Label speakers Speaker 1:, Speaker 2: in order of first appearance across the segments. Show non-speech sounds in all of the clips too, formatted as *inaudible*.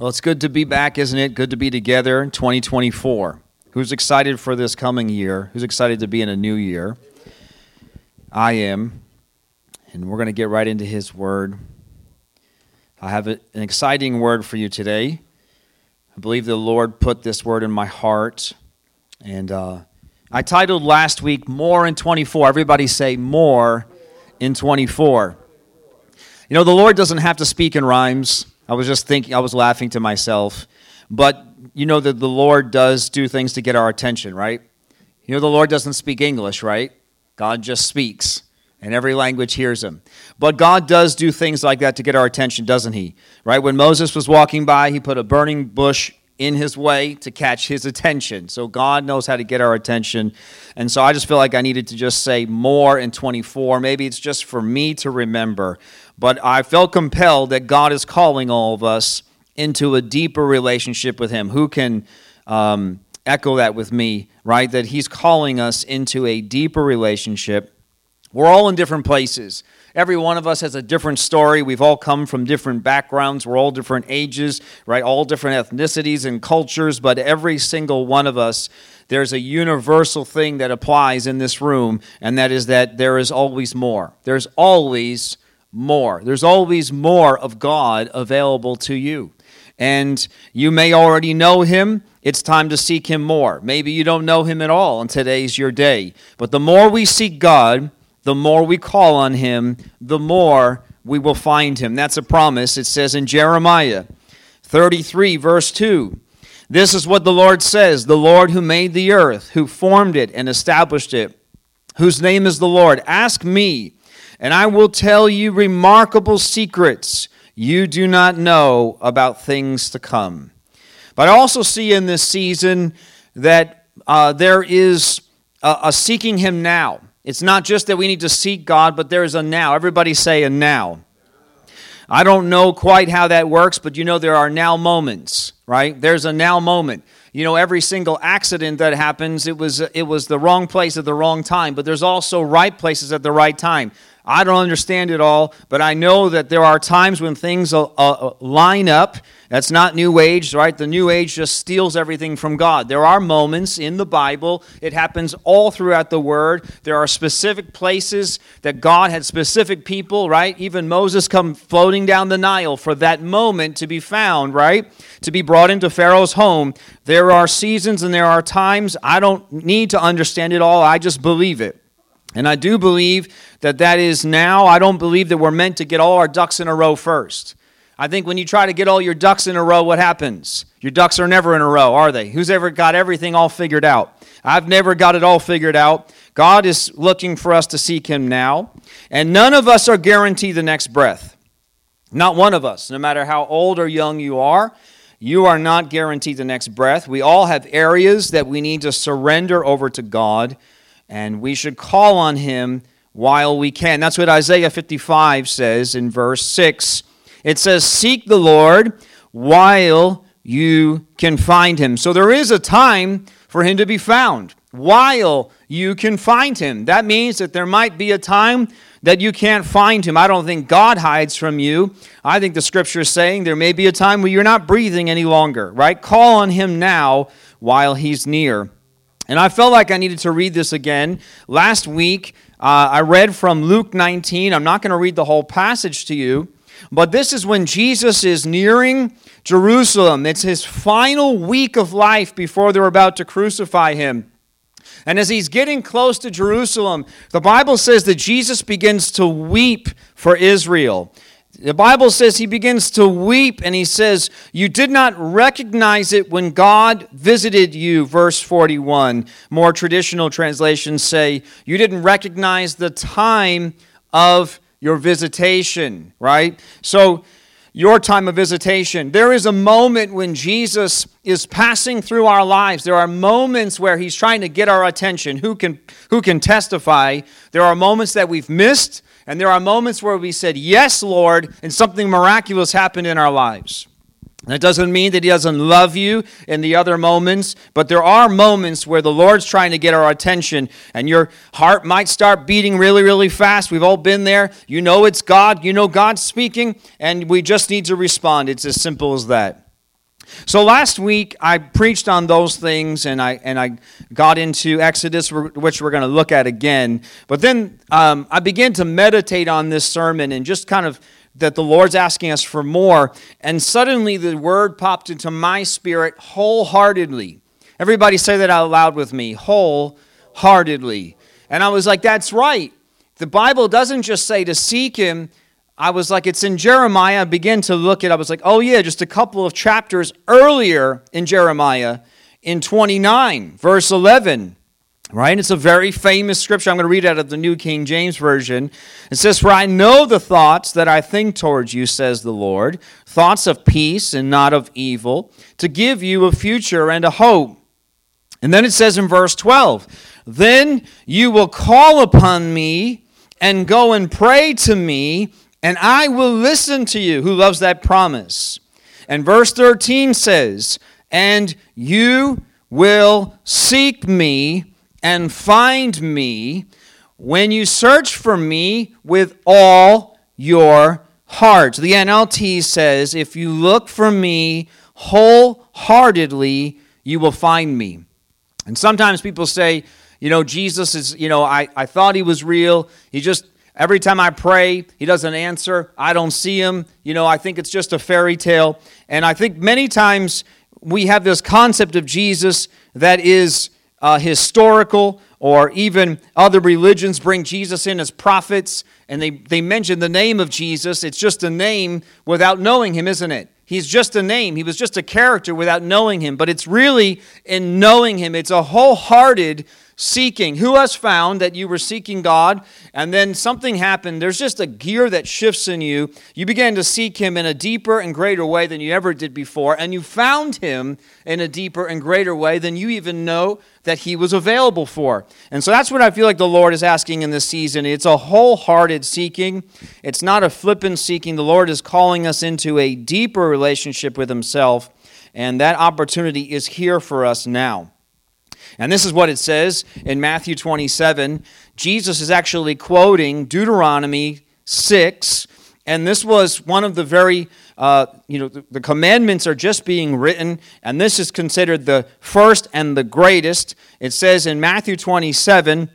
Speaker 1: Well, it's good to be back, isn't it? Good to be together in 2024. Who's excited for this coming year? Who's excited to be in a new year? I am. And we're going to get right into His Word. I have an exciting word for you today. I believe the Lord put this word in my heart. And uh, I titled last week, More in 24. Everybody say, More in 24. You know, the Lord doesn't have to speak in rhymes. I was just thinking, I was laughing to myself. But you know that the Lord does do things to get our attention, right? You know, the Lord doesn't speak English, right? God just speaks, and every language hears him. But God does do things like that to get our attention, doesn't he? Right? When Moses was walking by, he put a burning bush in his way to catch his attention. So God knows how to get our attention. And so I just feel like I needed to just say more in 24. Maybe it's just for me to remember. But I felt compelled that God is calling all of us into a deeper relationship with Him. Who can um, echo that with me, right? That He's calling us into a deeper relationship. We're all in different places. Every one of us has a different story. We've all come from different backgrounds. We're all different ages, right? All different ethnicities and cultures, but every single one of us, there's a universal thing that applies in this room, and that is that there is always more. There's always more. There's always more of God available to you. And you may already know him. It's time to seek him more. Maybe you don't know him at all, and today's your day. But the more we seek God, the more we call on him, the more we will find him. That's a promise. It says in Jeremiah 33, verse 2. This is what the Lord says The Lord who made the earth, who formed it and established it, whose name is the Lord. Ask me, and I will tell you remarkable secrets you do not know about things to come. But I also see in this season that uh, there is a, a seeking Him now. It's not just that we need to seek God, but there's a now. Everybody say a now. I don't know quite how that works, but you know there are now moments, right? There's a now moment. You know, every single accident that happens, it was it was the wrong place at the wrong time, but there's also right places at the right time. I don't understand it all, but I know that there are times when things uh, uh, line up. That's not New Age, right? The New Age just steals everything from God. There are moments in the Bible, it happens all throughout the Word. There are specific places that God had specific people, right? Even Moses come floating down the Nile for that moment to be found, right? To be brought into Pharaoh's home. There are seasons and there are times. I don't need to understand it all, I just believe it. And I do believe that that is now. I don't believe that we're meant to get all our ducks in a row first. I think when you try to get all your ducks in a row, what happens? Your ducks are never in a row, are they? Who's ever got everything all figured out? I've never got it all figured out. God is looking for us to seek Him now. And none of us are guaranteed the next breath. Not one of us, no matter how old or young you are. You are not guaranteed the next breath. We all have areas that we need to surrender over to God and we should call on him while we can. That's what Isaiah 55 says in verse 6. It says, Seek the Lord while you can find him. So there is a time for him to be found while you can find him. That means that there might be a time that you can't find him. I don't think God hides from you. I think the scripture is saying there may be a time where you're not breathing any longer, right? Call on him now while he's near. And I felt like I needed to read this again. Last week, uh, I read from Luke 19. I'm not going to read the whole passage to you, but this is when Jesus is nearing Jerusalem. It's his final week of life before they're about to crucify him. And as he's getting close to Jerusalem, the Bible says that Jesus begins to weep for Israel. The Bible says he begins to weep and he says, You did not recognize it when God visited you, verse 41. More traditional translations say, You didn't recognize the time of your visitation, right? So, your time of visitation. There is a moment when Jesus is passing through our lives. There are moments where he's trying to get our attention. Who can, who can testify? There are moments that we've missed. And there are moments where we said, Yes, Lord, and something miraculous happened in our lives. That doesn't mean that He doesn't love you in the other moments, but there are moments where the Lord's trying to get our attention, and your heart might start beating really, really fast. We've all been there. You know it's God, you know God's speaking, and we just need to respond. It's as simple as that. So last week I preached on those things and I and I got into Exodus, which we're going to look at again. But then um, I began to meditate on this sermon and just kind of that the Lord's asking us for more. And suddenly the word popped into my spirit wholeheartedly. Everybody say that out loud with me wholeheartedly. And I was like, that's right. The Bible doesn't just say to seek Him. I was like, it's in Jeremiah. I began to look at it. I was like, oh, yeah, just a couple of chapters earlier in Jeremiah in 29, verse 11 right? It's a very famous scripture. I'm going to read out of the New King James Version. It says, For I know the thoughts that I think towards you, says the Lord, thoughts of peace and not of evil, to give you a future and a hope. And then it says in verse 12, Then you will call upon me and go and pray to me, and I will listen to you. Who loves that promise? And verse 13 says, And you will seek me and find me when you search for me with all your heart. The NLT says, if you look for me wholeheartedly, you will find me. And sometimes people say, you know, Jesus is, you know, I, I thought he was real. He just, every time I pray, he doesn't answer. I don't see him. You know, I think it's just a fairy tale. And I think many times we have this concept of Jesus that is uh, historical or even other religions bring Jesus in as prophets and they, they mention the name of Jesus. It's just a name without knowing him, isn't it? He's just a name. He was just a character without knowing him. But it's really in knowing him, it's a wholehearted seeking. Who has found that you were seeking God and then something happened? There's just a gear that shifts in you. You began to seek Him in a deeper and greater way than you ever did before, and you found Him in a deeper and greater way than you even know that He was available for. And so that's what I feel like the Lord is asking in this season. It's a wholehearted seeking, it's not a flippant seeking. The Lord is calling us into a deeper relationship with Himself, and that opportunity is here for us now. And this is what it says in Matthew 27. Jesus is actually quoting Deuteronomy 6. And this was one of the very, uh, you know, the, the commandments are just being written, and this is considered the first and the greatest. It says in Matthew 27,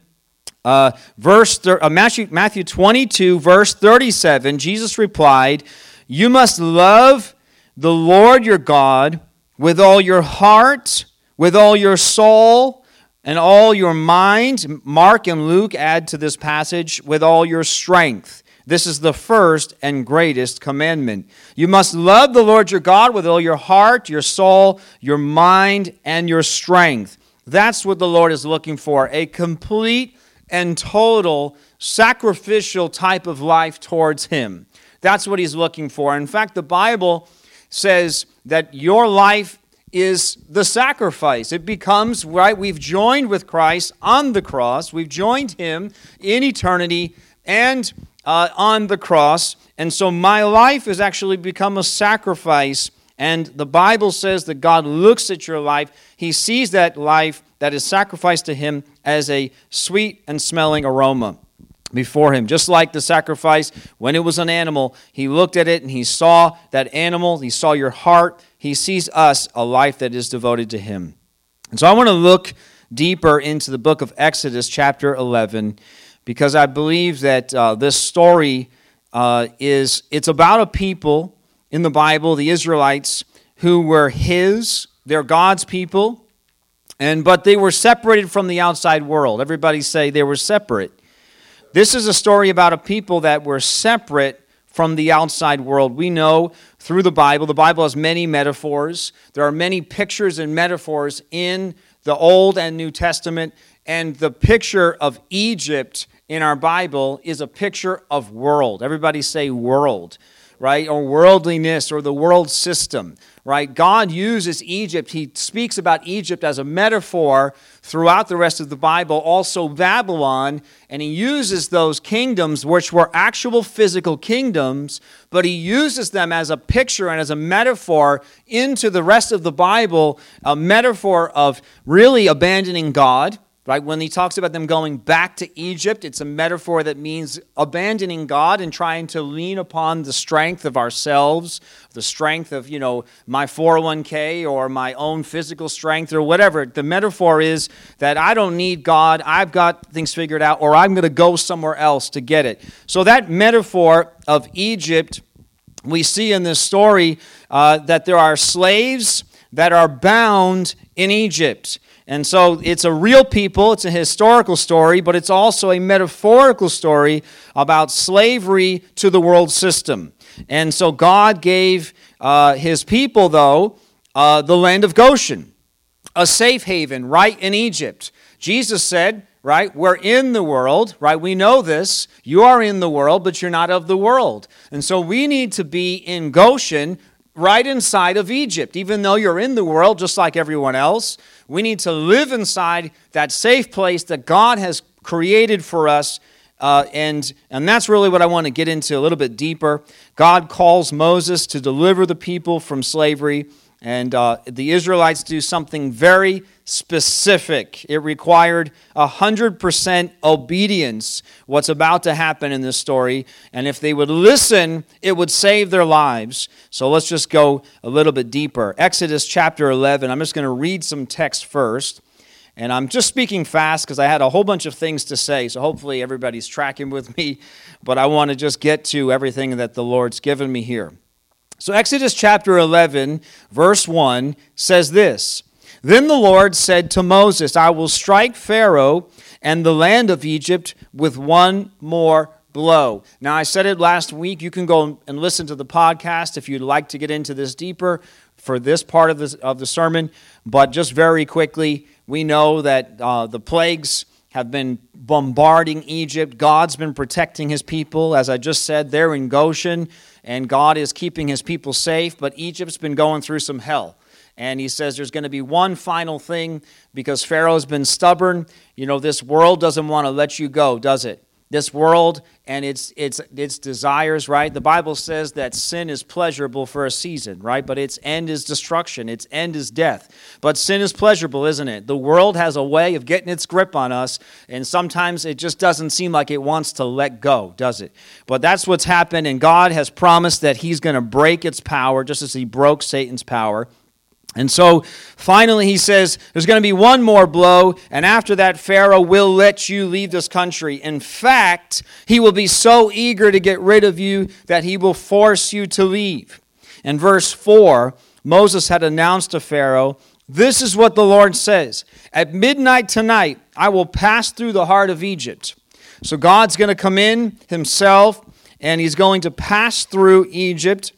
Speaker 1: uh, verse thir- uh, Matthew, Matthew 22, verse 37, Jesus replied, You must love the Lord your God with all your heart with all your soul and all your mind. Mark and Luke add to this passage with all your strength. This is the first and greatest commandment. You must love the Lord your God with all your heart, your soul, your mind, and your strength. That's what the Lord is looking for a complete and total sacrificial type of life towards Him. That's what He's looking for. In fact, the Bible says that your life is the sacrifice. It becomes, right, we've joined with Christ on the cross, we've joined him in eternity and uh, on the cross. And so my life has actually become a sacrifice. And the Bible says that God looks at your life, He sees that life that is sacrificed to Him as a sweet and smelling aroma before him. Just like the sacrifice when it was an animal, he looked at it and he saw that animal, he saw your heart, he sees us a life that is devoted to him. And so I want to look deeper into the book of Exodus, chapter 11, because I believe that uh, this story uh, is it's about a people in the Bible, the Israelites, who were his, they're God's people, and but they were separated from the outside world. Everybody say they were separate. This is a story about a people that were separate from the outside world. We know through the Bible, the Bible has many metaphors. There are many pictures and metaphors in the Old and New Testament. And the picture of Egypt in our Bible is a picture of world. Everybody say world, right? Or worldliness or the world system right? God uses Egypt. He speaks about Egypt as a metaphor throughout the rest of the Bible, also Babylon, and he uses those kingdoms, which were actual physical kingdoms, but he uses them as a picture and as a metaphor into the rest of the Bible, a metaphor of really abandoning God Right? When he talks about them going back to Egypt, it's a metaphor that means abandoning God and trying to lean upon the strength of ourselves, the strength of, you know, my 401k or my own physical strength or whatever. The metaphor is that I don't need God, I've got things figured out, or I'm going to go somewhere else to get it. So that metaphor of Egypt, we see in this story uh, that there are slaves that are bound in Egypt. And so it's a real people, it's a historical story, but it's also a metaphorical story about slavery to the world system. And so God gave uh, his people, though, uh, the land of Goshen, a safe haven right in Egypt. Jesus said, right, we're in the world, right? We know this. You are in the world, but you're not of the world. And so we need to be in Goshen, right inside of Egypt. Even though you're in the world just like everyone else, we need to live inside that safe place that God has created for us. Uh, and, and that's really what I want to get into a little bit deeper. God calls Moses to deliver the people from slavery, and uh, the Israelites do something very specific. It required 100% obedience, what's about to happen in this story. And if they would listen, it would save their lives. So let's just go a little bit deeper. Exodus chapter 11. I'm just going to read some text first. And I'm just speaking fast because I had a whole bunch of things to say. So hopefully everybody's tracking with me. But I want to just get to everything that the Lord's given me here. So, Exodus chapter 11, verse 1 says this then the Lord said to Moses, I will strike Pharaoh and the land of Egypt with one more blow. Now, I said it last week. You can go and listen to the podcast if you'd like to get into this deeper for this part of the, of the sermon. But just very quickly, we know that uh, the plagues have been bombarding Egypt. God's been protecting his people. As I just said, they're in Goshen, and God is keeping his people safe, but Egypt's been going through some hell. And he says there's going to be one final thing because Pharaoh's been stubborn. You know, this world doesn't want to let you go, does it? This world and its, its, its desires, right? The Bible says that sin is pleasurable for a season, right? But its end is destruction, its end is death. But sin is pleasurable, isn't it? The world has a way of getting its grip on us, and sometimes it just doesn't seem like it wants to let go, does it? But that's what's happened, and God has promised that He's going to break its power, just as He broke Satan's power. And so finally, he says, There's going to be one more blow, and after that, Pharaoh will let you leave this country. In fact, he will be so eager to get rid of you that he will force you to leave. In verse 4, Moses had announced to Pharaoh, This is what the Lord says At midnight tonight, I will pass through the heart of Egypt. So God's going to come in himself, and he's going to pass through Egypt.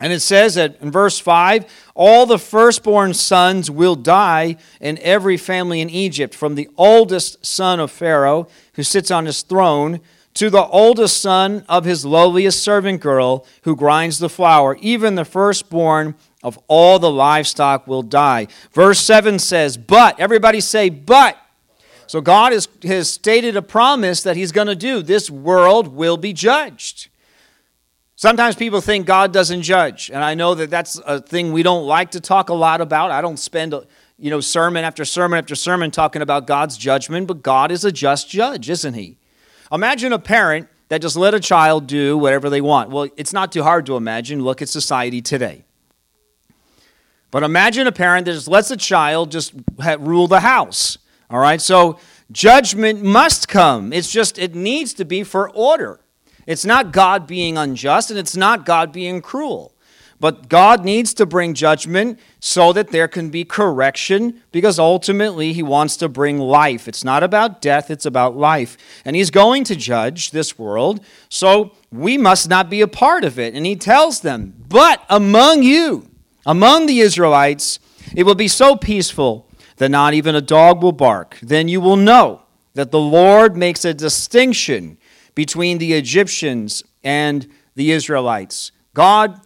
Speaker 1: And it says that in verse 5 all the firstborn sons will die in every family in Egypt, from the oldest son of Pharaoh, who sits on his throne, to the oldest son of his lowliest servant girl, who grinds the flour. Even the firstborn of all the livestock will die. Verse 7 says, But, everybody say, But. So God has, has stated a promise that he's going to do. This world will be judged. Sometimes people think God doesn't judge, and I know that that's a thing we don't like to talk a lot about. I don't spend you know sermon after sermon after sermon talking about God's judgment, but God is a just judge, isn't he? Imagine a parent that just let a child do whatever they want. Well, it's not too hard to imagine. Look at society today. But imagine a parent that just lets a child just rule the house. All right? So judgment must come. It's just it needs to be for order. It's not God being unjust and it's not God being cruel. But God needs to bring judgment so that there can be correction because ultimately He wants to bring life. It's not about death, it's about life. And He's going to judge this world, so we must not be a part of it. And He tells them, But among you, among the Israelites, it will be so peaceful that not even a dog will bark. Then you will know that the Lord makes a distinction between the Egyptians and the Israelites. God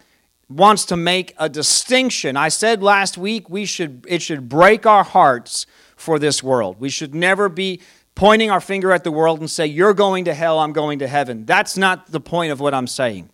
Speaker 1: wants to make a distinction. I said last week we should it should break our hearts for this world. We should never be pointing our finger at the world and say you're going to hell, I'm going to heaven. That's not the point of what I'm saying.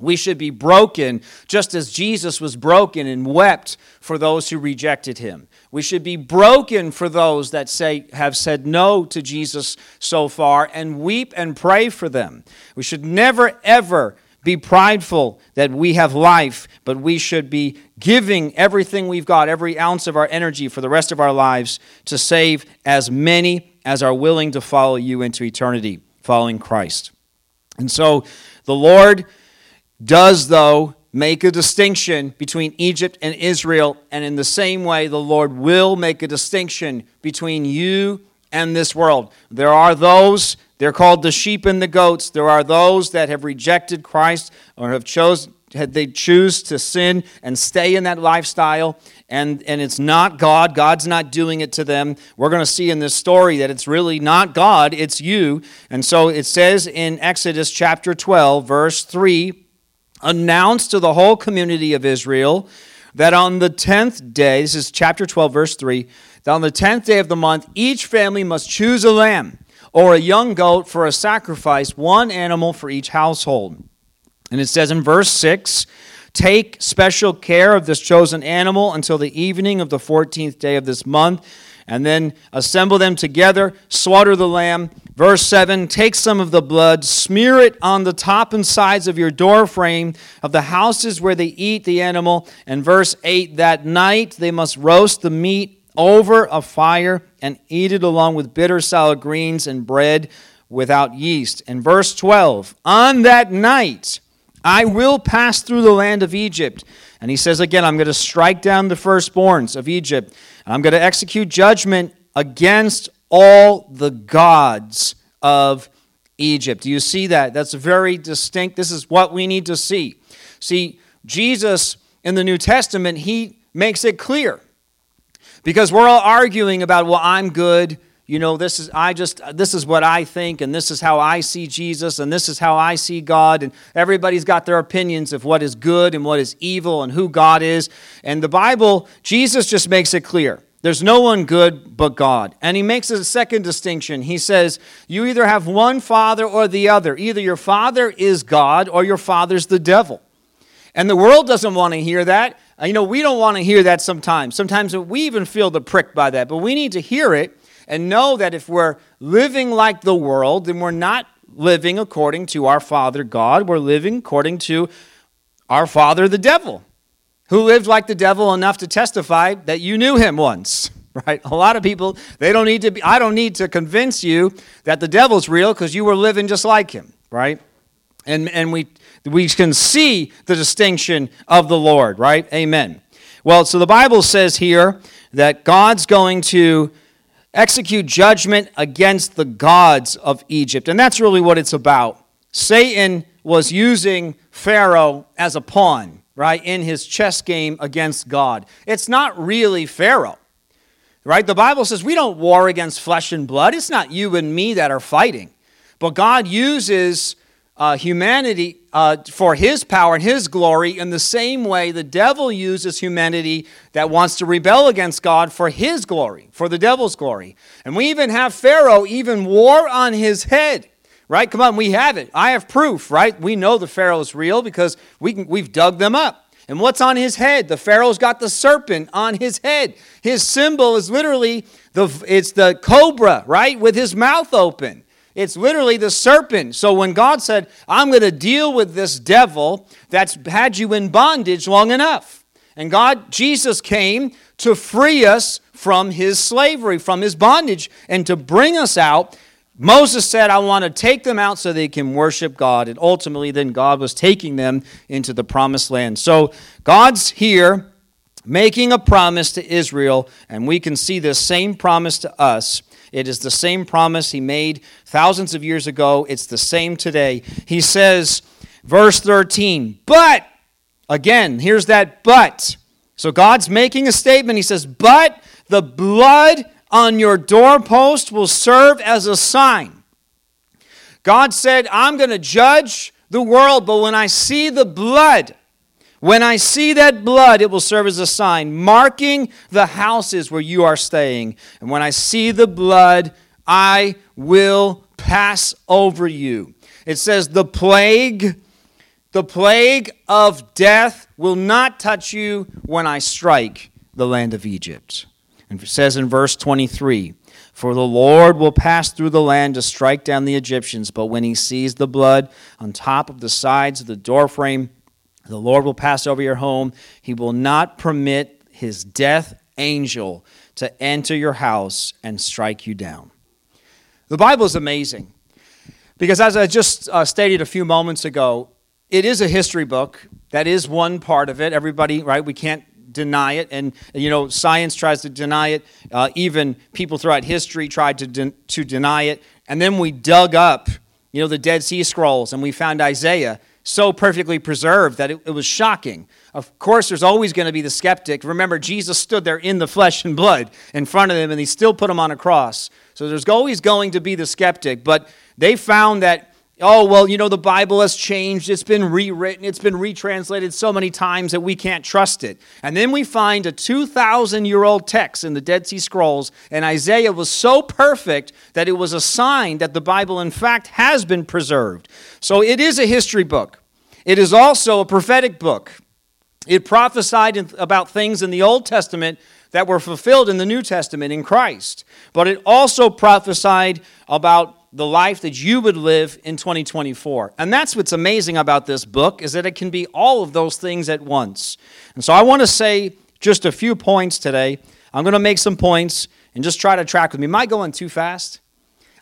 Speaker 1: We should be broken just as Jesus was broken and wept for those who rejected him. We should be broken for those that say have said no to Jesus so far and weep and pray for them. We should never ever be prideful that we have life, but we should be giving everything we've got, every ounce of our energy for the rest of our lives to save as many as are willing to follow you into eternity, following Christ. And so the Lord does, though, make a distinction between Egypt and Israel, and in the same way, the Lord will make a distinction between you and this world. There are those, they're called the sheep and the goats. There are those that have rejected Christ or have chosen they choose to sin and stay in that lifestyle and, and it's not god god's not doing it to them we're going to see in this story that it's really not god it's you and so it says in exodus chapter 12 verse 3 announce to the whole community of Israel that on the 10th day, this is chapter 12, verse 3, that on the 10th day of the month, each family must choose a lamb or a young goat for a sacrifice, one animal for each household. And it says in verse 6 Take special care of this chosen animal until the evening of the 14th day of this month and then assemble them together, slaughter the lamb. Verse 7 Take some of the blood, smear it on the top and sides of your door frame of the houses where they eat the animal. And verse 8 That night they must roast the meat over a fire and eat it along with bitter salad greens and bread without yeast. And verse 12 On that night I will pass through the land of Egypt. And he says again, I'm going to strike down the firstborns of Egypt and I'm going to execute judgment against all the gods of Egypt. Do you see that? That's very distinct. This is what we need to see. See, Jesus in the New Testament, he makes it clear. Because we're all arguing about, well, I'm good. You know, this is I just this is what I think and this is how I see Jesus and this is how I see God and everybody's got their opinions of what is good and what is evil and who God is. And the Bible, Jesus just makes it clear. There's no one good but God. And he makes a second distinction. He says, You either have one father or the other. Either your father is God or your father's the devil. And the world doesn't want to hear that. Uh, you know, we don't want to hear that sometimes. Sometimes we even feel the prick by that, but we need to hear it and know that if we're living like the world, then we're not living according to our Father God. We're living according to our Father the devil, who lived like the devil enough to testify that you knew him once. *laughs* Right? A lot of people, they don't need to be, I don't need to convince you that the devil's real because you were living just like him, right? And, and we, we can see the distinction of the Lord, right? Amen. Well, so the Bible says here that God's going to execute judgment against the gods of Egypt. And that's really what it's about. Satan was using Pharaoh as a pawn, right, in his chess game against God. It's not really Pharaoh, right? The Bible says we don't war against flesh and blood. It's not you and me that are fighting. But God uses uh, humanity uh, for his power and his glory in the same way the devil uses humanity that wants to rebel against God for his glory, for the devil's glory. And we even have Pharaoh even war on his head. Right? Come on, we have it. I have proof, right? We know the Pharaoh is real because we can, we've dug them up. And what's on his head? The Pharaoh's got the serpent on his head. His symbol is literally the it's the cobra, right? With his mouth open. It's literally the serpent. So when God said, I'm going to deal with this devil that's had you in bondage long enough. And God, Jesus came to free us from his slavery, from his bondage, and to bring us out. Moses said, I want to take them out so they can worship God. And ultimately, then God was taking them into the promised land. So God's here making a promise to Israel, and we can see this same promise to us it is the same promise he made thousands of years ago. It's the same today. He says, verse 13, but, again, here's that but. So God's making a statement. He says, but the blood on your doorpost will serve as a sign. God said, I'm going to judge the world, but when I see the blood, when I see that blood, it will serve as a sign, marking the houses where you are staying. And when I see the blood, I will pass over you. It says, the plague The plague of death will not touch you when I strike the land of Egypt. And it says in verse 23 For the Lord will pass through the land to strike down the Egyptians, but when he sees the blood on top of the sides of the doorframe, the Lord will pass over your home. He will not permit his death angel to enter your house and strike you down. The Bible is amazing because, as I just uh, stated a few moments ago, it is a history book. That is one part of it. Everybody, right? We can't deny it. And, you know, science tries to deny it. Uh, even people throughout history tried to, de- to deny it. And then we dug up, you know, the Dead Sea Scrolls and we found Isaiah so perfectly preserved that it, it was shocking. Of course, there's always going to be the skeptic. Remember, Jesus stood there in the flesh and blood in front of them, and he still put him on a cross. So there's always going to be the skeptic. But they found that oh, well, you know, the Bible has changed. It's been rewritten. It's been retranslated so many times that we can't trust it. And then we find a 2,000 year old text in the Dead Sea Scrolls, and Isaiah was so perfect that it was a sign that the Bible, in fact, has been preserved. So it is a history book, it is also a prophetic book. It prophesied about things in the Old Testament that were fulfilled in the New Testament in Christ. But it also prophesied about the life that you would live in 2024. And that's what's amazing about this book is that it can be all of those things at once. And so I want to say just a few points today. I'm going to make some points and just try to track with me. Am I going too fast?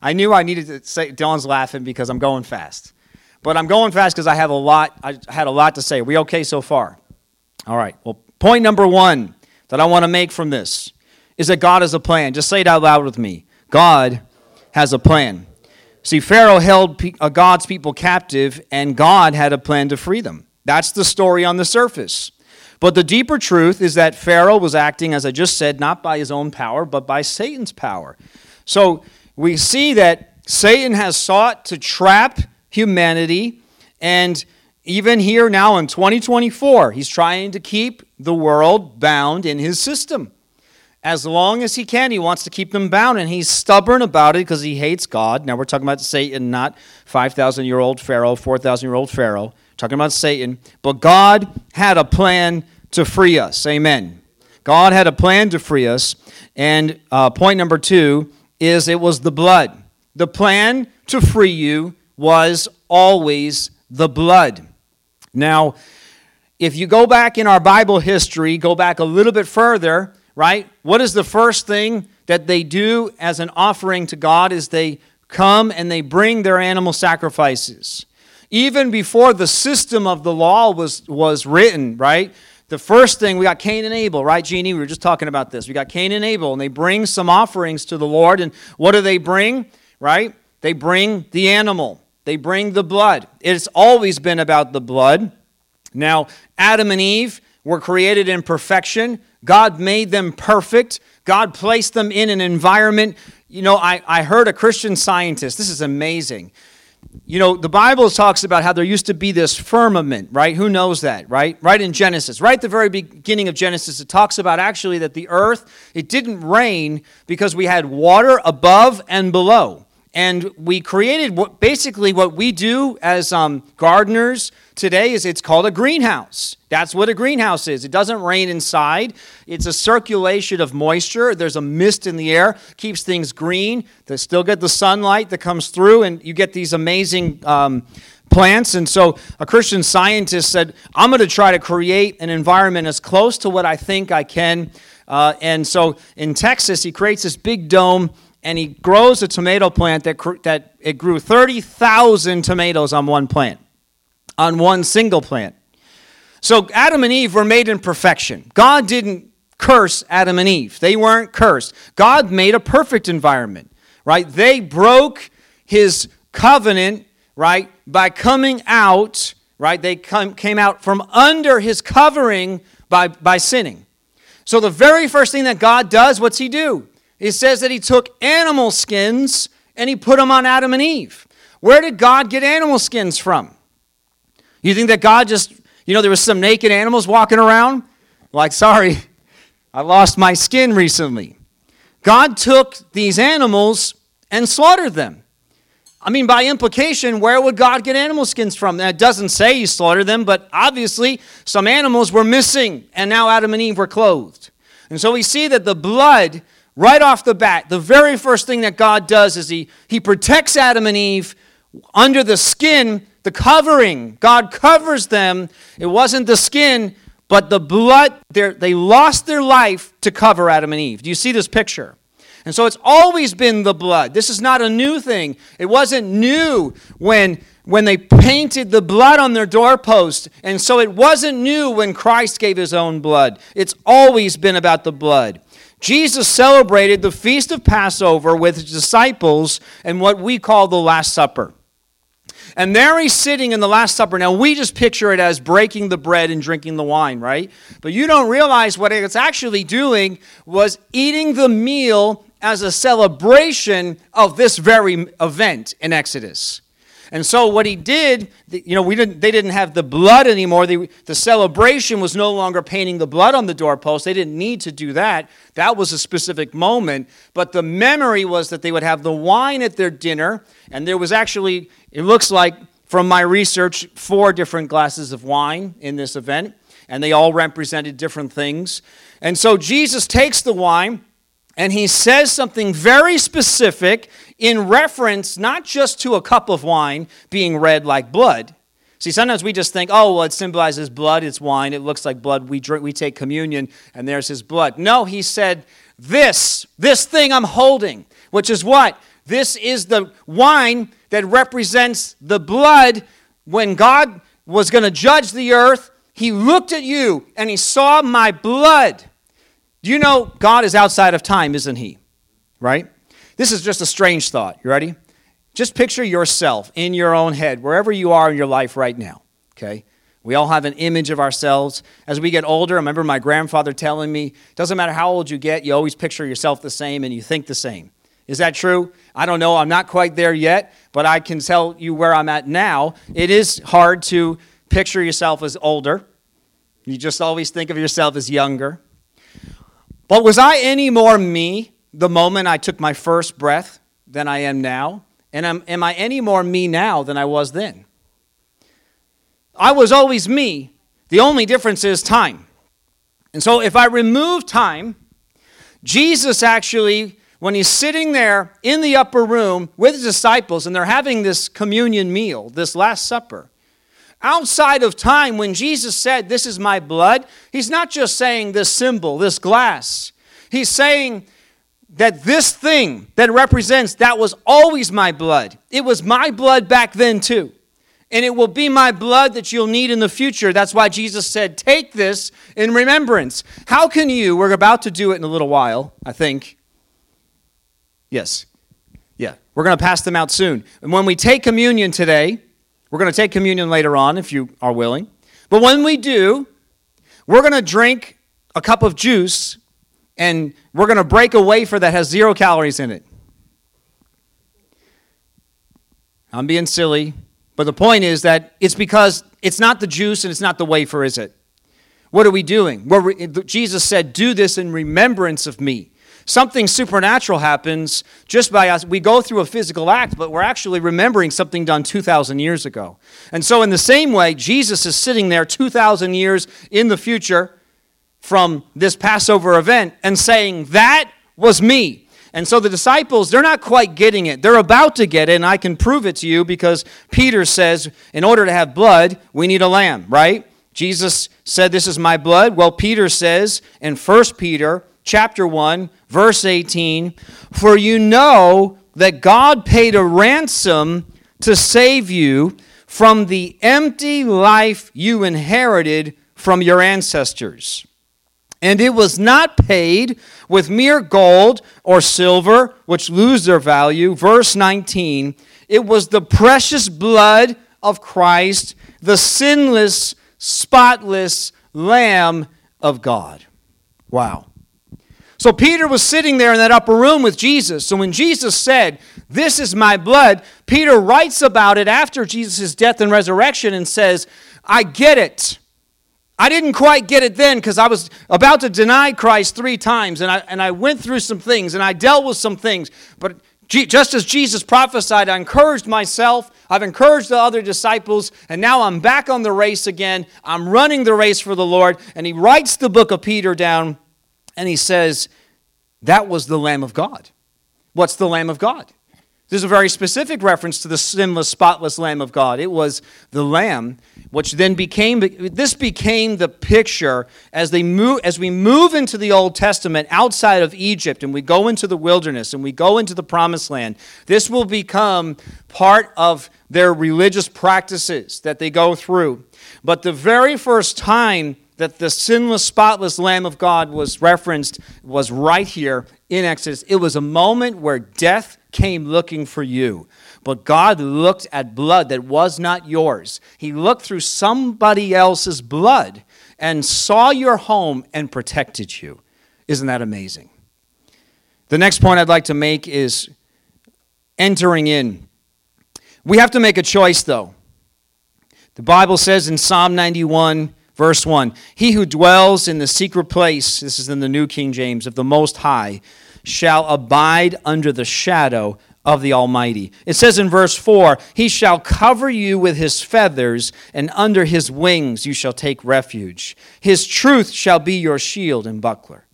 Speaker 1: I knew I needed to say Dylan's laughing because I'm going fast. But I'm going fast because I have a lot I had a lot to say. Are we okay so far? All right. Well, point number 1 that I want to make from this is that God has a plan. Just say it out loud with me. God has a plan. See, Pharaoh held uh, God's people captive, and God had a plan to free them. That's the story on the surface. But the deeper truth is that Pharaoh was acting, as I just said, not by his own power, but by Satan's power. So we see that Satan has sought to trap humanity, and even here now in 2024, he's trying to keep the world bound in his system as long as he can. He wants to keep them bound, and he's stubborn about it because he hates God. Now we're talking about Satan, not 5,000 year old Pharaoh, 4,000 year old Pharaoh. Talking about Satan. But God had a plan to free us. Amen. God had a plan to free us. And uh, point number two is it was the blood. The plan to free you was always the blood. Now, if you go back in our Bible history, go back a little bit further, right? What is the first thing that they do as an offering to God is they come and they bring their animal sacrifices. Even before the system of the law was, was written, right? The first thing, we got Cain and Abel, right, Jeannie? We were just talking about this. We got Cain and Abel, and they bring some offerings to the Lord. And what do they bring, right? They bring the animal, they bring the blood. It's always been about the blood. Now, Adam and Eve were created in perfection. God made them perfect. God placed them in an environment. You know, I, I heard a Christian scientist, this is amazing. You know, the Bible talks about how there used to be this firmament, right? Who knows that, right? Right in Genesis, right at the very beginning of Genesis, it talks about actually that the earth, it didn't rain because we had water above and below. And we created what, basically what we do as um, gardeners today is it's called a greenhouse. That's what a greenhouse is. It doesn't rain inside. It's a circulation of moisture. There's a mist in the air, keeps things green. They still get the sunlight that comes through, and you get these amazing um, plants. And so a Christian scientist said, I'm going to try to create an environment as close to what I think I can. Uh, and so in Texas, he creates this big dome and he grows a tomato plant that, that it grew 30,000 tomatoes on one plant, on one single plant. So Adam and Eve were made in perfection. God didn't curse Adam and Eve, they weren't cursed. God made a perfect environment, right? They broke his covenant, right, by coming out, right? They come, came out from under his covering by, by sinning. So the very first thing that God does, what's he do? It says that he took animal skins and he put them on Adam and Eve. Where did God get animal skins from? You think that God just, you know, there was some naked animals walking around? Like, sorry, I lost my skin recently. God took these animals and slaughtered them.
Speaker 2: I mean, by implication, where would God get animal skins from? Now, it doesn't say he slaughtered them, but obviously some animals were missing, and now Adam and Eve were clothed. And so we see that the blood, right off the bat, the very first thing that God does is he, he protects Adam and Eve under the skin, the covering. God covers them. It wasn't the skin, but the blood. They lost their life to cover Adam and Eve. Do you see this picture? And so it's always been the blood. This is not a new thing. It wasn't new when, when they painted the blood on their doorpost. And so it wasn't new when Christ gave his own blood. It's always been about the blood. Jesus celebrated the feast of Passover with his disciples and what we call the Last Supper. And there he's sitting in the Last Supper. Now, we just picture it as breaking the bread and drinking the wine, right? But you don't realize what it's actually doing was eating the meal as a celebration of this very event in Exodus. And so what he did, you know, we didn't, they didn't have the blood anymore. The, the celebration was no longer painting the blood on the doorpost. They didn't need to do that. That was a specific moment. But the memory was that they would have the wine at their dinner. And there was actually, it looks like, from my research, four different glasses of wine in this event. And they all represented different things. And so Jesus takes the wine and he says something very specific in reference not just to a cup of wine being red like blood. See, sometimes we just think, oh, well, it symbolizes blood, it's wine, it looks like blood, we drink, we take communion, and there's his blood. No, he said, this, this thing I'm holding, which is what? This is the wine that represents the blood when God was going to judge the earth. He looked at you and he saw my blood. You know God is outside of time, isn't He? Right? This is just a strange thought. You ready? Just picture yourself in your own head, wherever you are in your life right now. Okay? We all have an image of ourselves. As we get older, I remember my grandfather telling me, doesn't matter how old you get, you always picture yourself the same and you think the same. Is that true? I don't know. I'm not quite there yet, but I can tell you where I'm at now. It is hard to picture yourself as older. You just always think of yourself as younger. But was I any more me the moment I took my first breath than I am now? And am, am I any more me now than I was then? I was always me. The only difference is time. And so if I remove time, Jesus actually, when he's sitting there in the upper room with his disciples and they're having this communion meal, this Last Supper, Outside of time, when Jesus said, This is my blood, he's not just saying this symbol, this glass. He's saying that this thing that represents that was always my blood. It was my blood back then, too. And it will be my blood that you'll need in the future. That's why Jesus said, Take this in remembrance. How can you, we're about to do it in a little while, I think. Yes. Yeah. We're going to pass them out soon. And when we take communion today, we're going to take communion later on if you are willing. But when we do, we're going to drink a cup of juice and we're going to break a wafer that has zero calories in it. I'm being silly, but the point is that it's because it's not the juice and it's not the wafer, is it? What are we doing? Well, Jesus said, Do this in remembrance of me something supernatural happens just by us. We go through a physical act, but we're actually remembering something done 2,000 years ago. And so, in the same way, Jesus is sitting there 2,000 years in the future from this Passover event and saying, That was me. And so the disciples, they're not quite getting it. They're about to get it, and I can prove it to you because Peter says, in order to have blood, we need a lamb, right? Jesus said, This is my blood. Well, Peter says in 1 Peter chapter 1, verse 18 For you know that God paid a ransom to save you from the empty life you inherited from your ancestors. And it was not paid with mere gold or silver, which lose their value. Verse 19 It was the precious blood of Christ, the sinless, spotless Lamb of God. Wow. So Peter was sitting there in that upper room with Jesus. So when Jesus said, This is my blood, Peter writes about it after Jesus' death and resurrection and says, I get it. I didn't quite get it then because I was about to deny Christ three times and I, and I went through some things and I dealt with some things. But Just as Jesus prophesied, I encouraged myself, I've encouraged the other disciples, and now I'm back on the race again. I'm running the race for the Lord. And he writes the book of Peter down and he says, That was the Lamb of God. What's the Lamb of God? This is a very specific reference to the sinless, spotless Lamb of God. It was the Lamb, which then became this became the picture as they move as we move into the Old Testament outside of Egypt and we go into the wilderness and we go into the promised land. This will become part of their religious practices that they go through. But the very first time that the sinless, spotless Lamb of God was referenced was right here in Exodus. It was a moment where death came looking for you. But God looked at blood that was not yours. He looked through somebody else's blood and saw your home and protected you. Isn't that amazing? The next point I'd like to make is entering in. We have to make a choice, though. The Bible says in Psalm 91, verse 1 He who dwells in the secret place, this is in the New King James, of the Most High, shall abide under the shadow of the Almighty. It says in verse 4 He shall cover you with his feathers, and under his wings you shall take refuge. His truth shall be your shield and buckler.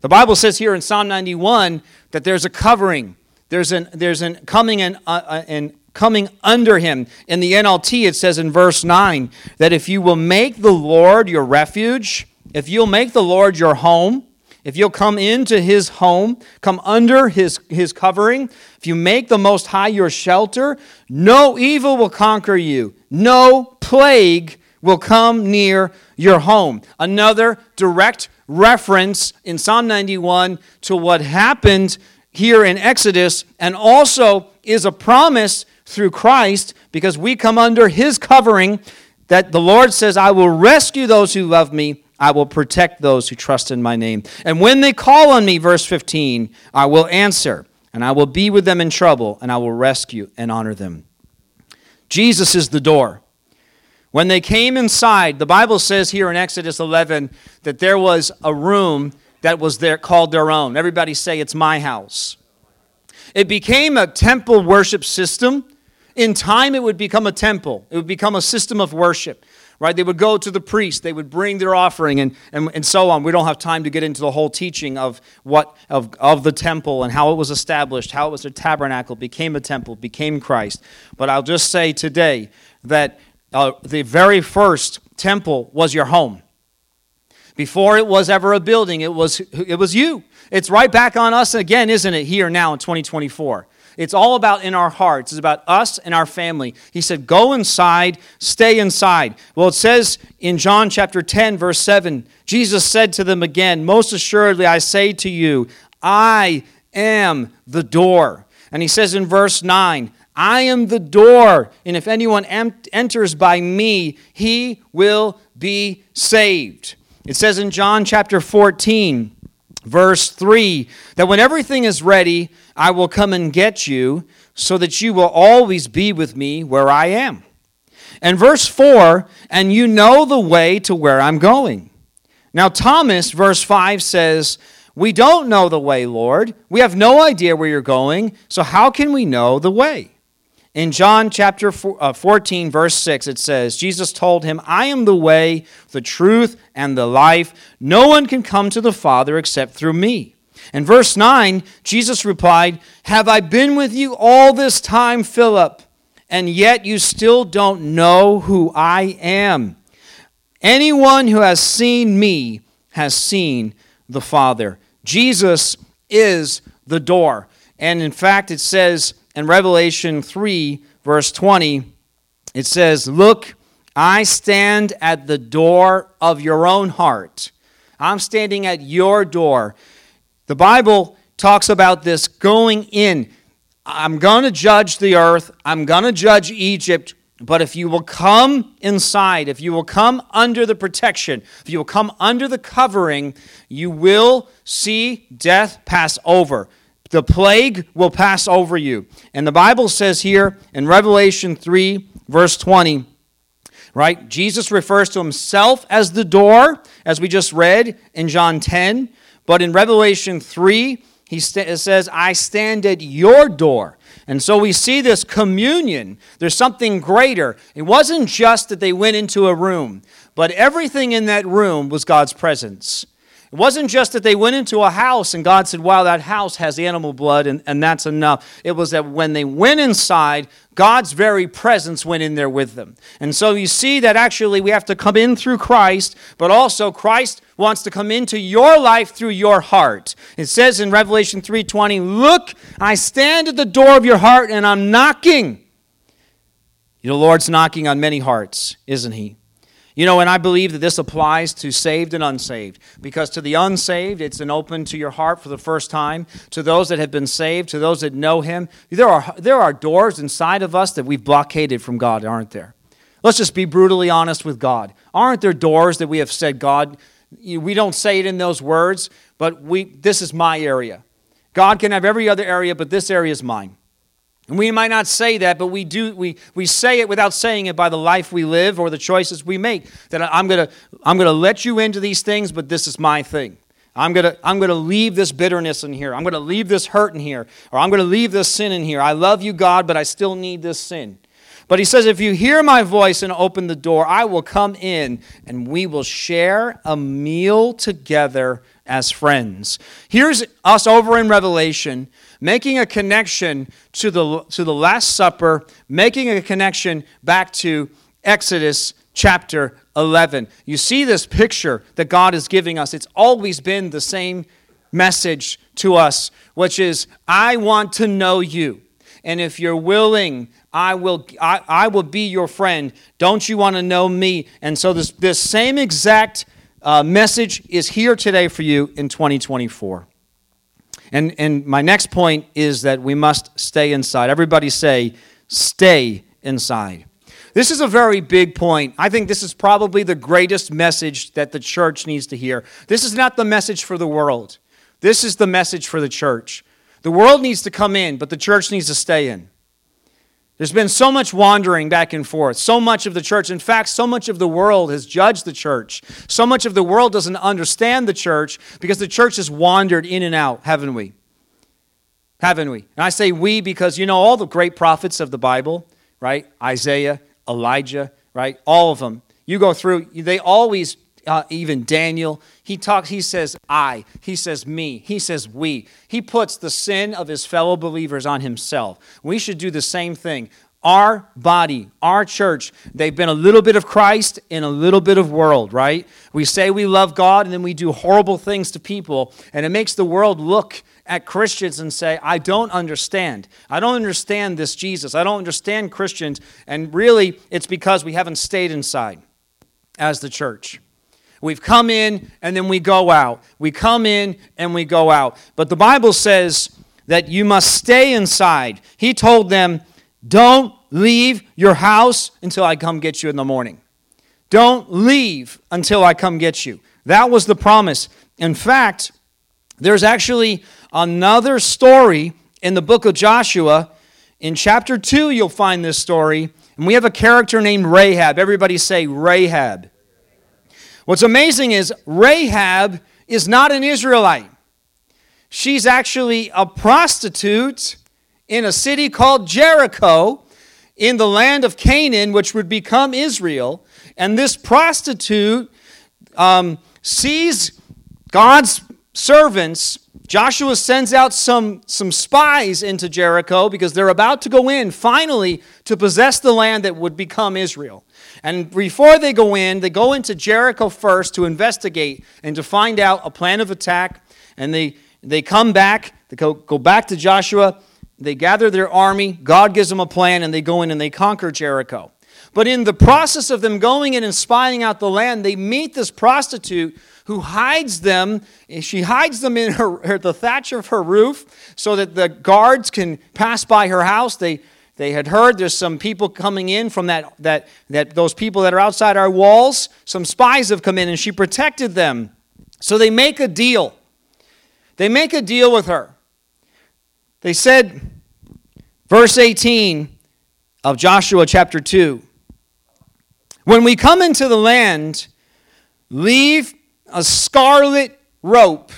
Speaker 2: The Bible says here in Psalm 91 that there's a covering. There's an, there's an coming and, uh, uh, and coming under him. In the NLT, it says in verse 9 that if you will make the Lord your refuge, if you'll make the Lord your home, if you'll come into his home, come under his, his covering, if you make the Most High your shelter, no evil will conquer you, no plague will come near your home. Another direct reference in Psalm 91 to what happened here in Exodus, and also is a promise through Christ because we come under his covering that the Lord says, I will rescue those who love me I will protect those who trust in my name. And when they call on me, verse 15, I will answer, and I will be with them in trouble, and I will rescue and honor them. Jesus is the door. When they came inside, the Bible says here in Exodus 11 that there was a room that was there called their own. Everybody say, It's my house. It became a temple worship system. In time, it would become a temple, it would become a system of worship right? They would go to the priest, they would bring their offering, and, and, and so on. We don't have time to get into the whole teaching of what of, of the temple and how it was established, how it was a tabernacle, became a temple, became Christ. But I'll just say today that uh, the very first temple was your home. Before it was ever a building, it was, it was you. It's right back on us again, isn't it, here now in 2024? It's all about in our hearts. It's about us and our family. He said, Go inside, stay inside. Well, it says in John chapter 10, verse 7, Jesus said to them again, Most assuredly, I say to you, I am the door. And he says in verse 9, I am the door, and if anyone enters by me, he will be saved. It says in John chapter 14, verse 3 that when everything is ready, I will come and get you so that you will always be with me where I am. And verse 4 and you know the way to where I'm going. Now, Thomas, verse 5 says, We don't know the way, Lord. We have no idea where you're going, so how can we know the way? In John chapter uh, 14, verse 6, it says, Jesus told him, I am the way, the truth, and the life. No one can come to the Father except through me. In verse 9, Jesus replied, Have I been with you all this time, Philip, and yet you still don't know who I am? Anyone who has seen me has seen the Father. Jesus is the door. And in fact, it says, in Revelation 3, verse 20, it says, Look, I stand at the door of your own heart. I'm standing at your door. The Bible talks about this going in. I'm going to judge the earth, I'm going to judge Egypt, but if you will come inside, if you will come under the protection, if you will come under the covering, you will see death pass over the plague will pass over you. And the Bible says here in Revelation 3, verse 20, right? Jesus refers to himself as the door, as we just read in John 10. But in Revelation 3, He st- says, I stand at your door. And so we see this communion. There's something greater. It wasn't just that they went into a room, but everything in that room was God's presence. It wasn't just that they went into a house and God said, Wow, that house has animal blood and, and that's enough. It was that when they went inside, God's very presence went in there with them. And so you see that actually we have to come in through Christ, but also Christ wants to come into your life through your heart. It says in Revelation 3:20, "Look, I stand at the door of your heart and I'm knocking." The Lord's knocking on many hearts, isn't he? You know, and I believe that this applies to saved and unsaved. Because to the unsaved, it's an open to your heart for the first time. To those that have been saved, to those that know Him, there are, there are doors inside of us that we've blockaded from God, aren't there? Let's just be brutally honest with God. Aren't there doors that we have said, God, we don't say it in those words, but we, this is my area. God can have every other area, but this area is mine. And we might not say that, but we do we, we say it without saying it by the life we live or the choices we make. That I'm gonna I'm gonna let you into these things, but this is my thing. I'm gonna I'm gonna leave this bitterness in here. I'm gonna leave this hurt in here, or I'm gonna leave this sin in here. I love you, God, but I still need this sin. But he says, if you hear my voice and open the door, I will come in and we will share a meal together as friends. Here's us over in Revelation making a connection to the, to the Last Supper, making a connection back to Exodus chapter 11. You see this picture that God is giving us. It's always been the same message to us, which is, I want to know you. And if you're willing, I will, I, I will be your friend. Don't you want to know me? And so this, this same exact uh, message is here today for you in 2024. And, and my next point is that we must stay inside. Everybody say, stay inside. This is a very big point. I think this is probably the greatest message that the church needs to hear. This is not the message for the world, this is the message for the church. The world needs to come in, but the church needs to stay in. There's been so much wandering back and forth. So much of the church, in fact, so much of the world has judged the church. So much of the world doesn't understand the church because the church has wandered in and out, haven't we? Haven't we? And I say we because you know all the great prophets of the Bible, right? Isaiah, Elijah, right? All of them. You go through, they always uh, even Daniel, he talks, he says I, he says me, he says we. He puts the sin of his fellow believers on himself. We should do the same thing. Our body, our church, they've been a little bit of Christ and a little bit of world, right? We say we love God and then we do horrible things to people, and it makes the world look at Christians and say, I don't understand. I don't understand this Jesus. I don't understand Christians. And really, it's because we haven't stayed inside as the church. We've come in and then we go out. We come in and we go out. But the Bible says that you must stay inside. He told them, Don't leave your house until I come get you in the morning. Don't leave until I come get you. That was the promise. In fact, there's actually another story in the book of Joshua. In chapter 2, you'll find this story. And we have a character named Rahab. Everybody say Rahab. What's amazing is Rahab is not an Israelite. She's actually a prostitute in a city called Jericho in the land of Canaan, which would become Israel. And this prostitute um, sees God's servants Joshua sends out some, some spies into Jericho because they're about to go in finally to possess the land that would become Israel. And before they go in, they go into Jericho first to investigate and to find out a plan of attack. And they, they come back, they go, go back to Joshua, they gather their army, God gives them a plan, and they go in and they conquer Jericho. But in the process of them going in and spying out the land, they meet this prostitute who hides them. She hides them in her, her, the thatch of her roof so that the guards can pass by her house. They, they had heard there's some people coming in from that, that, that those people that are outside our walls. Some spies have come in, and she protected them. So they make a deal. They make a deal with her. They said, verse 18 of Joshua chapter 2 When we come into the land, leave a scarlet rope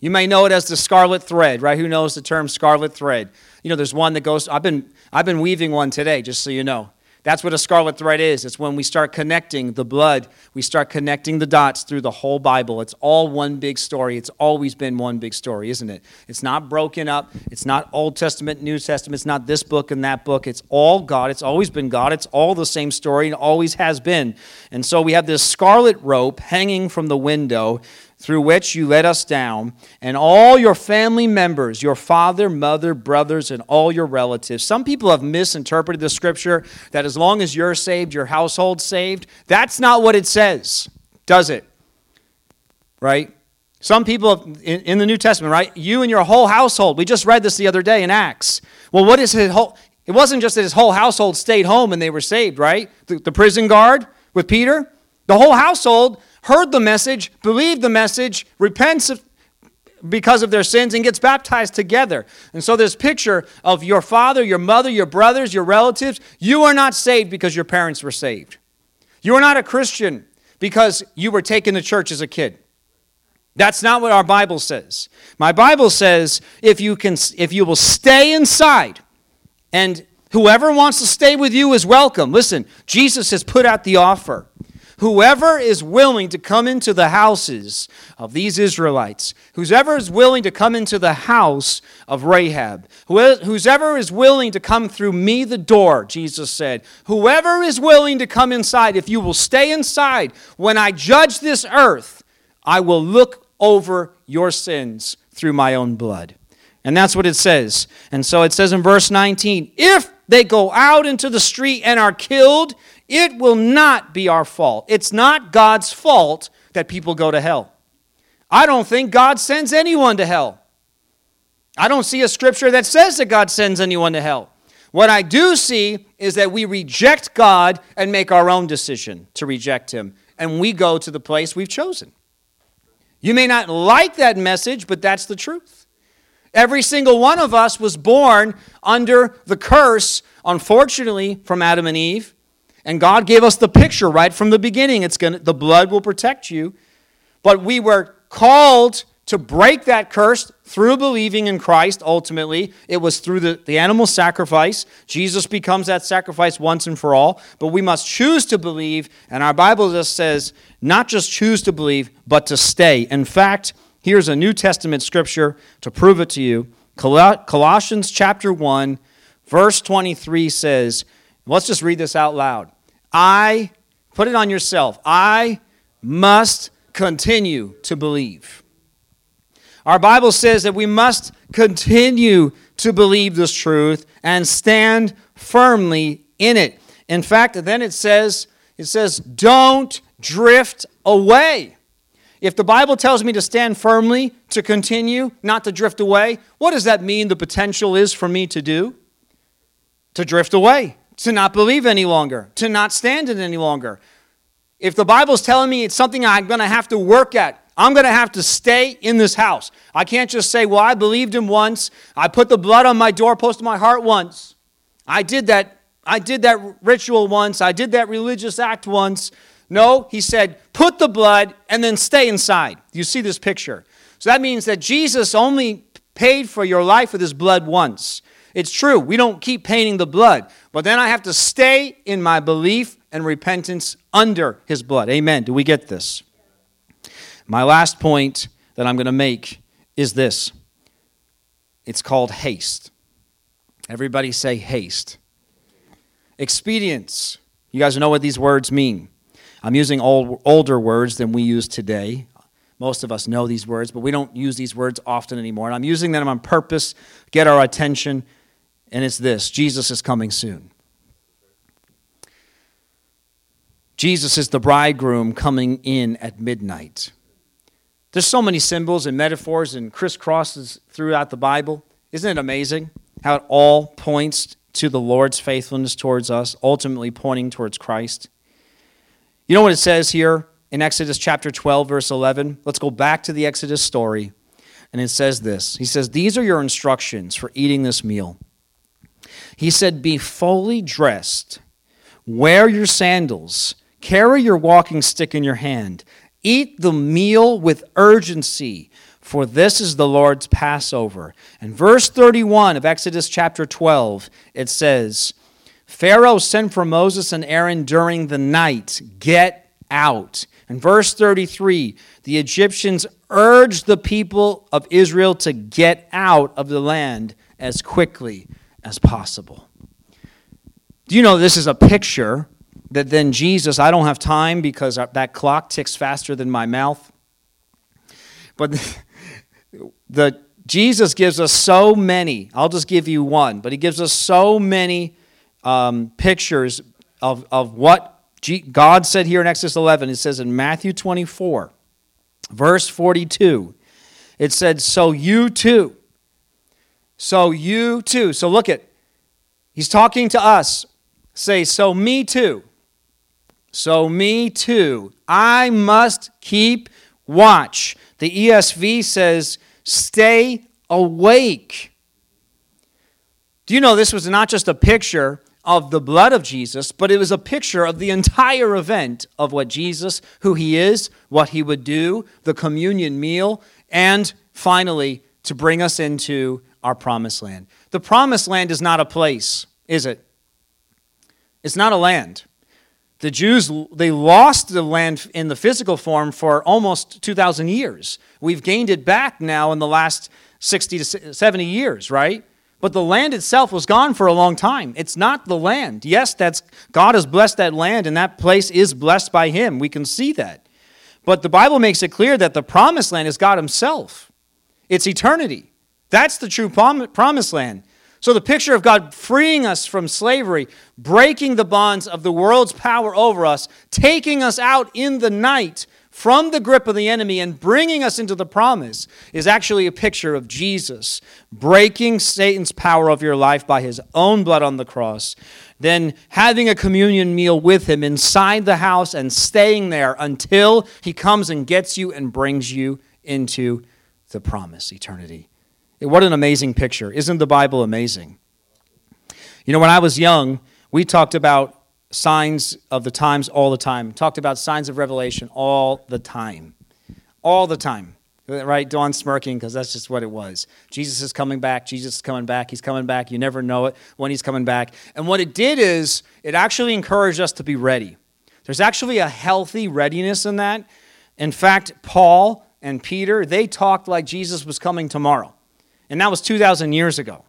Speaker 2: You may know it as the scarlet thread, right? Who knows the term scarlet thread? You know, there's one that goes, I've been, I've been weaving one today, just so you know. That's what a scarlet thread is. It's when we start connecting the blood, we start connecting the dots through the whole Bible. It's all one big story. It's always been one big story, isn't it? It's not broken up. It's not Old Testament, New Testament. It's not this book and that book. It's all God. It's always been God. It's all the same story and always has been. And so we have this scarlet rope hanging from the window through which you let us down, and all your family members, your father, mother, brothers, and all your relatives. Some people have misinterpreted the scripture that as long as you're saved, your household's saved. That's not what it says, does it? Right? Some people in, in the New Testament, right? You and your whole household. We just read this the other day in Acts. Well, what is his whole? It wasn't just that his whole household stayed home and they were saved, right? The, the prison guard with Peter, the whole household heard the message, believed the message, repents because of their sins, and gets baptized together. And so, this picture of your father, your mother, your brothers, your relatives, you are not saved because your parents were saved. You are not a Christian because you were taken to church as a kid. That's not what our Bible says. My Bible says if you can if you will stay inside and whoever wants to stay with you is welcome. Listen, Jesus has put out the offer. Whoever is willing to come into the houses of these Israelites, whoever is willing to come into the house of Rahab, whoever is willing to come through me, the door, Jesus said, whoever is willing to come inside, if you will stay inside, when I judge this earth, I will look over your sins through my own blood. And that's what it says. And so it says in verse 19 if they go out into the street and are killed, it will not be our fault. It's not God's fault that people go to hell. I don't think God sends anyone to hell. I don't see a scripture that says that God sends anyone to hell. What I do see is that we reject God and make our own decision to reject Him, and we go to the place we've chosen. You may not like that message, but that's the truth. Every single one of us was born under the curse, unfortunately, from Adam and Eve. And God gave us the picture right from the beginning. It's going to, the blood will protect you. But we were called to break that curse through believing in Christ ultimately. It was through the, the animal sacrifice. Jesus becomes that sacrifice once and for all. But we must choose to believe. And our Bible just says not just choose to believe, but to stay. In fact, here's a New Testament scripture to prove it to you. Colossians chapter 1, verse 23 says, let's just read this out loud. I, put it on yourself, I must continue to believe. Our Bible says that we must continue to believe this truth and stand firmly in it. In fact, then it says, it says, don't drift away. If the Bible tells me to stand firmly, to continue, not to drift away, what does that mean the potential is for me to do? To drift away to not believe any longer, to not stand it any longer. If the Bible's telling me it's something I'm going to have to work at, I'm going to have to stay in this house. I can't just say, well, I believed him once. I put the blood on my doorpost of my heart once. I did that. I did that ritual once. I did that religious act once. No, he said, put the blood and then stay inside. You see this picture. So that means that Jesus only paid for your life with his blood once. It's true, we don't keep painting the blood, but then I have to stay in my belief and repentance under his blood. Amen. Do we get this? My last point that I'm going to make is this it's called haste. Everybody say haste. Expedience. You guys know what these words mean. I'm using old, older words than we use today. Most of us know these words, but we don't use these words often anymore. And I'm using them on purpose, get our attention, and it's this Jesus is coming soon. Jesus is the bridegroom coming in at midnight. There's so many symbols and metaphors and crisscrosses throughout the Bible. Isn't it amazing how it all points to the Lord's faithfulness towards us, ultimately pointing towards Christ? You know what it says here in Exodus chapter 12, verse 11? Let's go back to the Exodus story. And it says this He says, These are your instructions for eating this meal. He said, Be fully dressed, wear your sandals, carry your walking stick in your hand, eat the meal with urgency, for this is the Lord's Passover. And verse 31 of Exodus chapter 12, it says, Pharaoh sent for Moses and Aaron during the night, Get out. In verse 33, the Egyptians urged the people of Israel to get out of the land as quickly as possible. Do you know this is a picture that then Jesus, I don't have time because that clock ticks faster than my mouth. But *laughs* the Jesus gives us so many. I'll just give you one, but he gives us so many um, pictures of, of what G- God said here in Exodus 11. It says in Matthew 24, verse 42, it said, So you too. So you too. So look at, he's talking to us. Say, So me too. So me too. I must keep watch. The ESV says, Stay awake. Do you know this was not just a picture of the blood of Jesus, but it was a picture of the entire event of what Jesus, who he is, what he would do, the communion meal, and finally to bring us into our promised land. The promised land is not a place, is it? It's not a land. The Jews, they lost the land in the physical form for almost 2,000 years. We've gained it back now in the last 60 to 70 years, right? But the land itself was gone for a long time. It's not the land. Yes, that's God has blessed that land and that place is blessed by him. We can see that. But the Bible makes it clear that the promised land is God himself. It's eternity. That's the true prom- promised land. So, the picture of God freeing us from slavery, breaking the bonds of the world's power over us, taking us out in the night from the grip of the enemy and bringing us into the promise, is actually a picture of Jesus breaking Satan's power of your life by his own blood on the cross, then having a communion meal with him inside the house and staying there until he comes and gets you and brings you into the promise, eternity. What an amazing picture. Isn't the Bible amazing? You know, when I was young, we talked about signs of the times all the time, talked about signs of revelation all the time. All the time. Right? Dawn smirking because that's just what it was. Jesus is coming back. Jesus is coming back. He's coming back. You never know it when he's coming back. And what it did is it actually encouraged us to be ready. There's actually a healthy readiness in that. In fact, Paul and Peter, they talked like Jesus was coming tomorrow. And that was 2,000 years ago.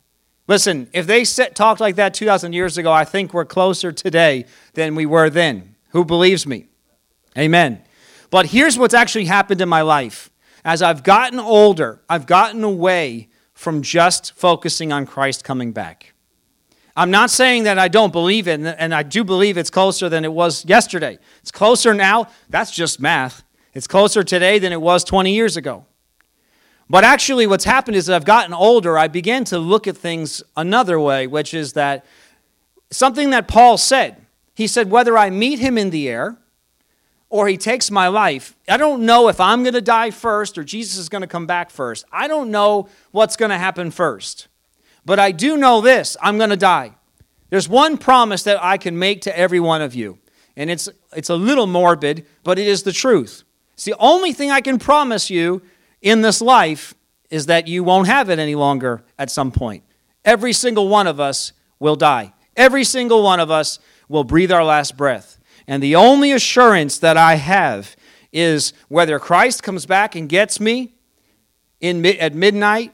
Speaker 2: Listen, if they talked like that 2,000 years ago, I think we're closer today than we were then. Who believes me? Amen. But here's what's actually happened in my life. As I've gotten older, I've gotten away from just focusing on Christ coming back. I'm not saying that I don't believe it, and I do believe it's closer than it was yesterday. It's closer now. That's just math. It's closer today than it was 20 years ago. But actually, what's happened is that I've gotten older, I began to look at things another way, which is that something that Paul said. He said, Whether I meet him in the air or he takes my life, I don't know if I'm going to die first or Jesus is going to come back first. I don't know what's going to happen first. But I do know this I'm going to die. There's one promise that I can make to every one of you, and it's, it's a little morbid, but it is the truth. It's the only thing I can promise you in this life is that you won't have it any longer at some point. Every single one of us will die. Every single one of us will breathe our last breath. And the only assurance that I have is whether Christ comes back and gets me in, at midnight,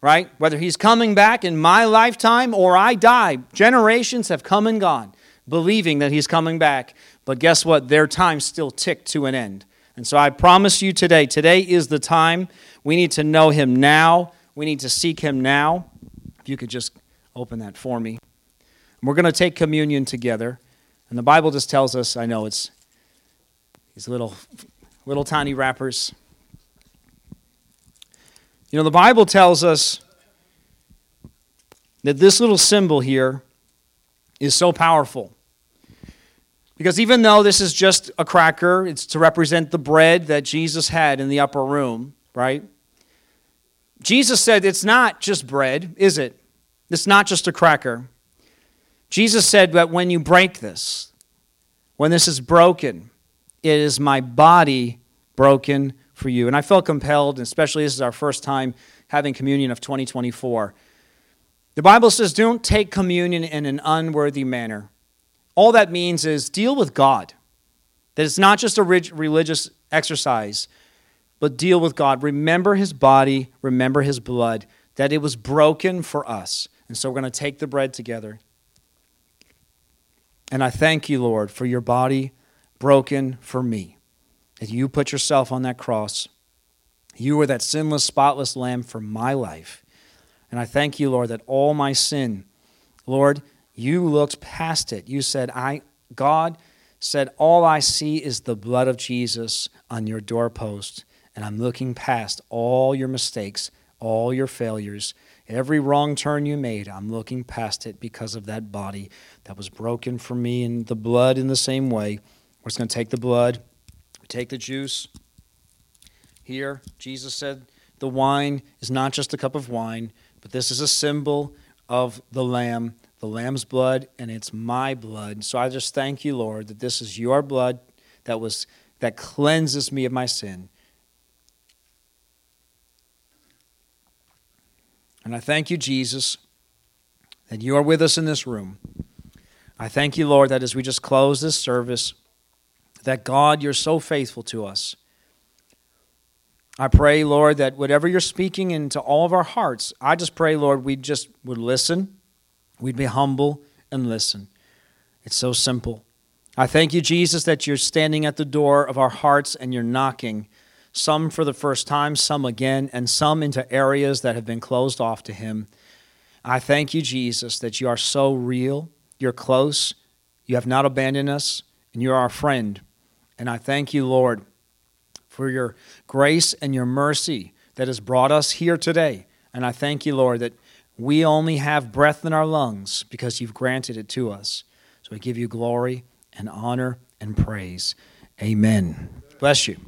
Speaker 2: right? Whether he's coming back in my lifetime or I die. Generations have come and gone believing that he's coming back. But guess what? Their time still ticked to an end. And so I promise you today, today is the time. We need to know him now. We need to seek him now. If you could just open that for me. we're going to take communion together. And the Bible just tells us, I know it's these little little tiny wrappers. You know, the Bible tells us that this little symbol here is so powerful. Because even though this is just a cracker, it's to represent the bread that Jesus had in the upper room, right? Jesus said it's not just bread, is it? It's not just a cracker. Jesus said that when you break this, when this is broken, it is my body broken for you. And I felt compelled, especially this is our first time having communion of 2024. The Bible says, don't take communion in an unworthy manner. All that means is deal with God. That it's not just a religious exercise, but deal with God. Remember his body, remember his blood, that it was broken for us. And so we're going to take the bread together. And I thank you, Lord, for your body broken for me. That you put yourself on that cross. You were that sinless, spotless lamb for my life. And I thank you, Lord, that all my sin, Lord, you looked past it. You said, I, God said, all I see is the blood of Jesus on your doorpost. And I'm looking past all your mistakes, all your failures, every wrong turn you made. I'm looking past it because of that body that was broken for me and the blood in the same way. We're just going to take the blood, take the juice. Here, Jesus said the wine is not just a cup of wine, but this is a symbol of the Lamb, the Lamb's blood, and it's my blood. So I just thank you, Lord, that this is your blood that was that cleanses me of my sin. And I thank you, Jesus, that you are with us in this room. I thank you, Lord, that as we just close this service, that God, you're so faithful to us. I pray, Lord, that whatever you're speaking into all of our hearts, I just pray, Lord, we just would listen, we'd be humble and listen. It's so simple. I thank you, Jesus, that you're standing at the door of our hearts and you're knocking, some for the first time, some again, and some into areas that have been closed off to Him. I thank you, Jesus, that you are so real, you're close, you have not abandoned us, and you're our friend. And I thank you, Lord, for your grace and your mercy that has brought us here today. And I thank you, Lord, that we only have breath in our lungs because you've granted it to us. So we give you glory and honor and praise. Amen. Bless you.